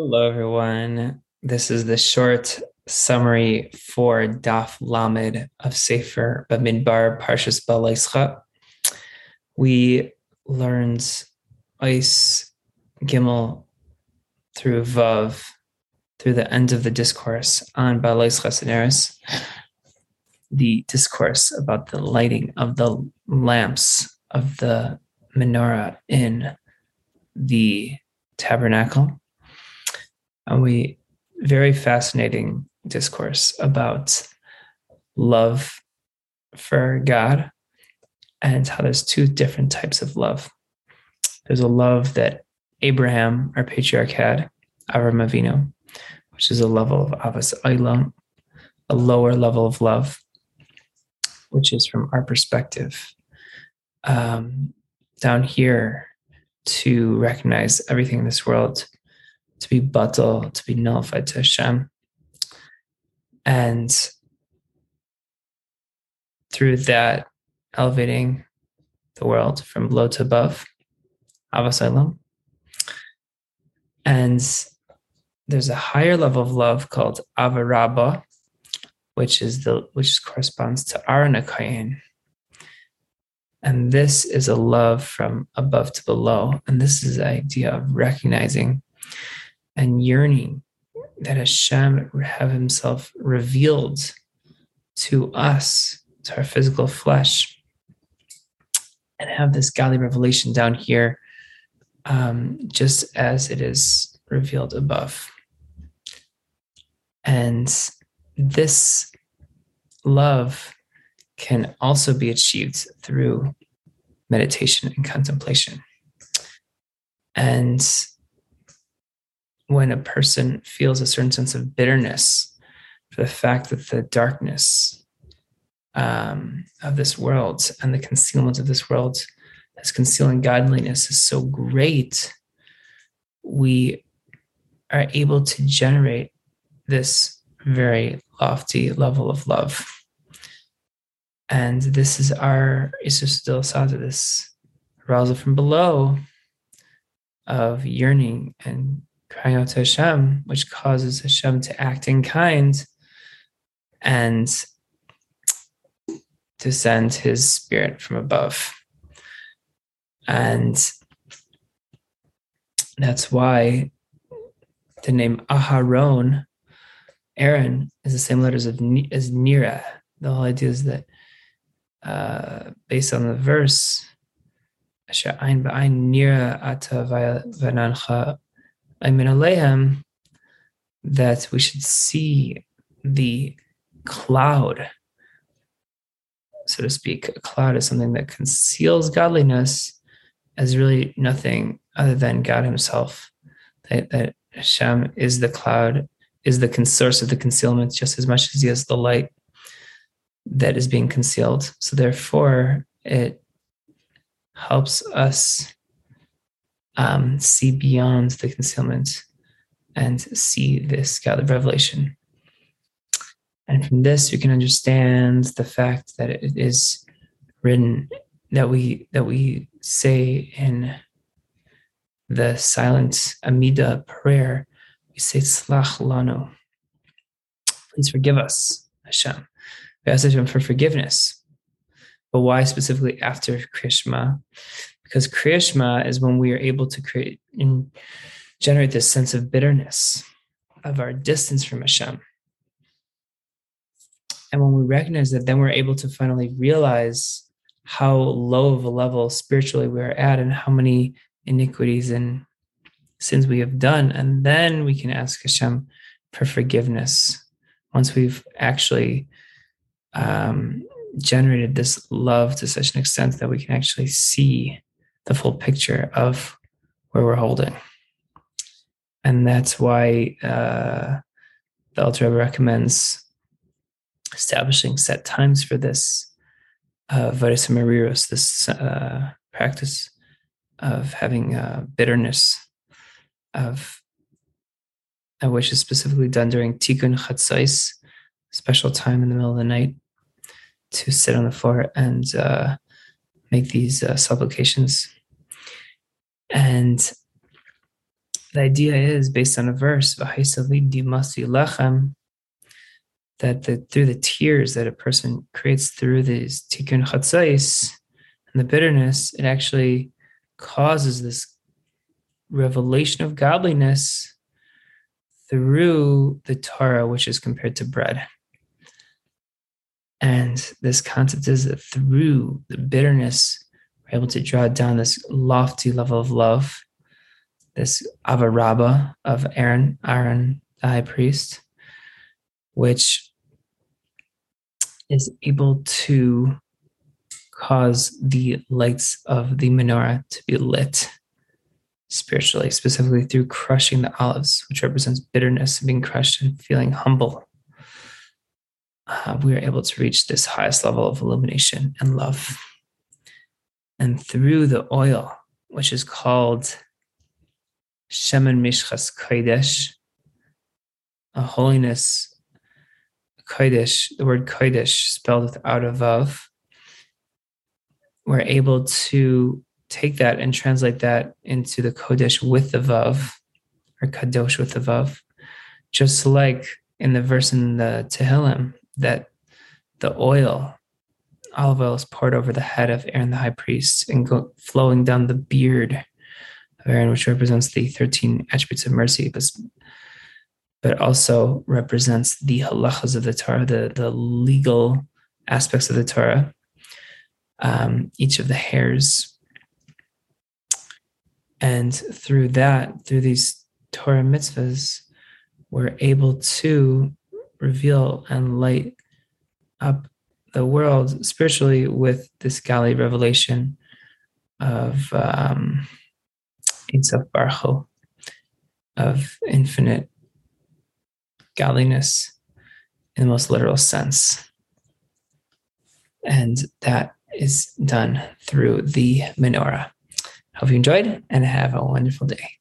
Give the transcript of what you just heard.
Hello, everyone. This is the short summary for Daf Lamed of Sefer Bamidbar Parshas Beha'aloscha. We learned Ice Gimel through Vav through the end of the discourse on Beha'aloscha Seneris, the discourse about the lighting of the lamps of the menorah in the tabernacle. And we very fascinating discourse about love for God and how there's two different types of love. There's a love that Abraham, our patriarch, had, Avraham Avinu, which is a level of Ahavas Olam, a lower level of love, which is from our perspective. Um, down here, to recognize everything in this world to be batal, to be nullified to Hashem. And through that, elevating the world from below to above, Ahavas Olam. And there's a higher level of love called Ahava Rabba, which is the which corresponds to Aharon HaKohen, and this is a love from above to below. And this is the idea of recognizing and yearning that Hashem have himself revealed to us, to our physical flesh, and have this godly revelation down here, um, just as it is revealed above. And this love can also be achieved through meditation and contemplation. And when a person feels a certain sense of bitterness for the fact that the darkness um, of this world and the concealment of this world as concealing godliness is so great, we are able to generate this very lofty level of love. And this is our Isus Sada, this arousal from below of yearning and crying out to Hashem, which causes Hashem to act in kind and to send his spirit from above. And that's why the name Aharon, Aaron, is the same letters of as Nira. The whole idea is that uh, based on the verse, that we should see the cloud, so to speak. A cloud is something that conceals godliness as really nothing other than God Himself. That, that Hashem is the cloud, is the source of the concealment just as much as He is the light that is being concealed. So therefore, it helps us um, see beyond the concealment and see this godly revelation. And from this, you can understand the fact that it is written that we that we say in the silent Amida prayer, we say Selach Lanu. Please forgive us, Hashem. We ask Hashem for forgiveness. But why specifically after Krishma? Because Krishma is when we are able to create and generate this sense of bitterness, of our distance from Hashem. And when we recognize that, then we're able to finally realize how low of a level spiritually we are at and how many iniquities and sins we have done. And then we can ask Hashem for forgiveness once we've actually um, generated this love to such an extent that we can actually see the full picture of where we're holding. And that's why uh, the Rebbe recommends establishing set times for this uh, Mariros, this uh, practice of having uh, bitterness, of uh, which is specifically done during Tikkun Chatzais, special time in the middle of the night to sit on the floor and uh, make these uh, supplications. And the idea is based on a verse, that the, through the tears that a person creates through these tikkun chatzais and the bitterness, it actually causes this revelation of godliness through the Torah, which is compared to bread. And this concept is that through the bitterness, we're able to draw down this lofty level of love this Ahava Rabba of Aaron, Aaron, the high priest, which is able to cause the lights of the menorah to be lit spiritually, specifically through crushing the olives, which represents bitterness and being crushed and feeling humble. Uh, we are able to reach this highest level of illumination and love. And through the oil, which is called Shemen Mishchas Kodesh, a holiness Kodesh, the word Kodesh spelled without a Vav, we're able to take that and translate that into the Kodesh with the Vav, or Kadosh with the Vav, just like in the verse in the Tehillim that the oil, olive oil, is poured over the head of Aaron the high priest and go, flowing down the beard of Aaron, which represents the 13 attributes of mercy, but, but also represents the halachas of the Torah, the, the legal aspects of the Torah, um, each of the hairs. And through that, through these Torah mitzvahs, we're able to reveal and light up the world spiritually with this Gali revelation of um, Ein Sof Baruch of infinite godliness in the most literal sense. And that is done through the menorah. Hope you enjoyed and have a wonderful day.